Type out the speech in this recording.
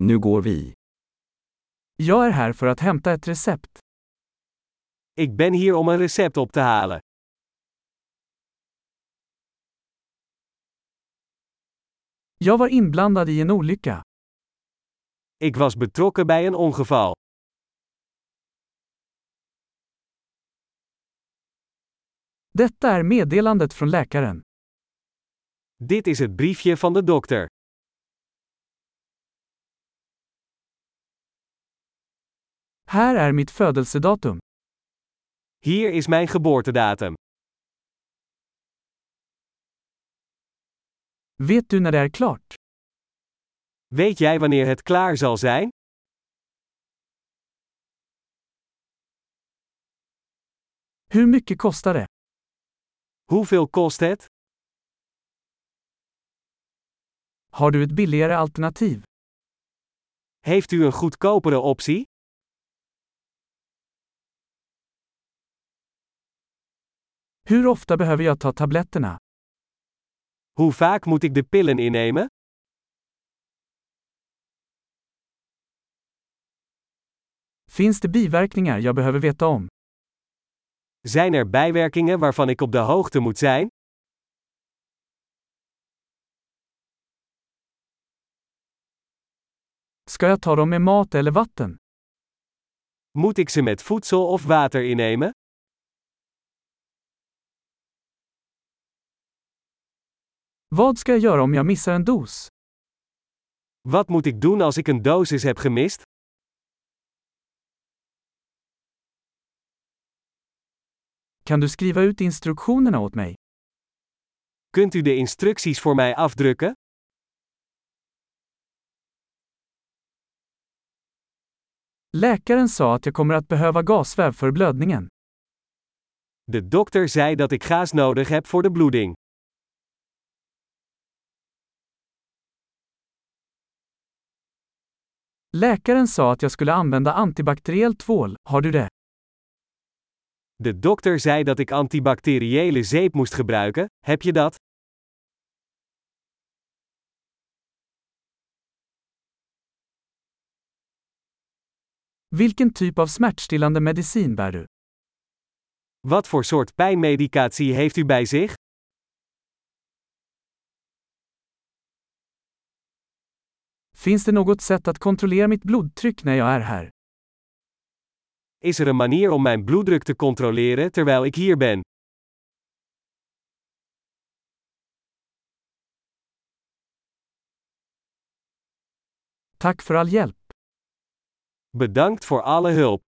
Nu går vi. Jag är här för att hämta ett recept. Ik ben hier om een recept op te halen. Jag var inblandad i en olycka. Ik was betrokken bij een ongeval. Detta är meddelandet från läkaren. Dit is het briefje van de dokter. Här är mitt födelsedatum. Hier is mijn geboortedatum. Vet du när det är klart? Weet jij wanneer het klaar zal zijn? Hur mycket kostar det? Hoeveel kost het? Har du ett billigare alternativ? Heeft u een goedkopere optie? Hur ofta behöver jag ta tabletterna? Hoe vaak moet ik de pillen innemen? Finns det biverkningar jag behöver veta om? Zijn er bijwerkingen waarvan ik op de hoogte moet zijn? Ska jag ta dem med mat eller vatten? Moet ik ze met voedsel of water innemen? Vad ska jag göra om jag missar en dos? Wat moet ik doen als ik een dosis heb gemist? Kan du skriva ut instruktionerna åt mig? Kunt u de instructies voor mij afdrukken? Läkaren sa att jag kommer att behöva gasväv för blödningen. De dokter zei dat ik gaas nodig heb voor de bloeding. Läkaren sa att jag skulle använda antibakteriell tvål, har du det? De dokter zei dat ik antibacteriële zeep moest gebruiken, heb je dat? Vilken typ av smärtstillande medicin bär du? Wat voor soort pijnmedicatie heeft u bij zich? Finns det något sätt att kontrollera mitt blodtryck när jag är här? Is er een manier om mijn bloeddruk te controleren terwijl ik hier ben? Tack för all hjälp. Bedankt voor alle hulp.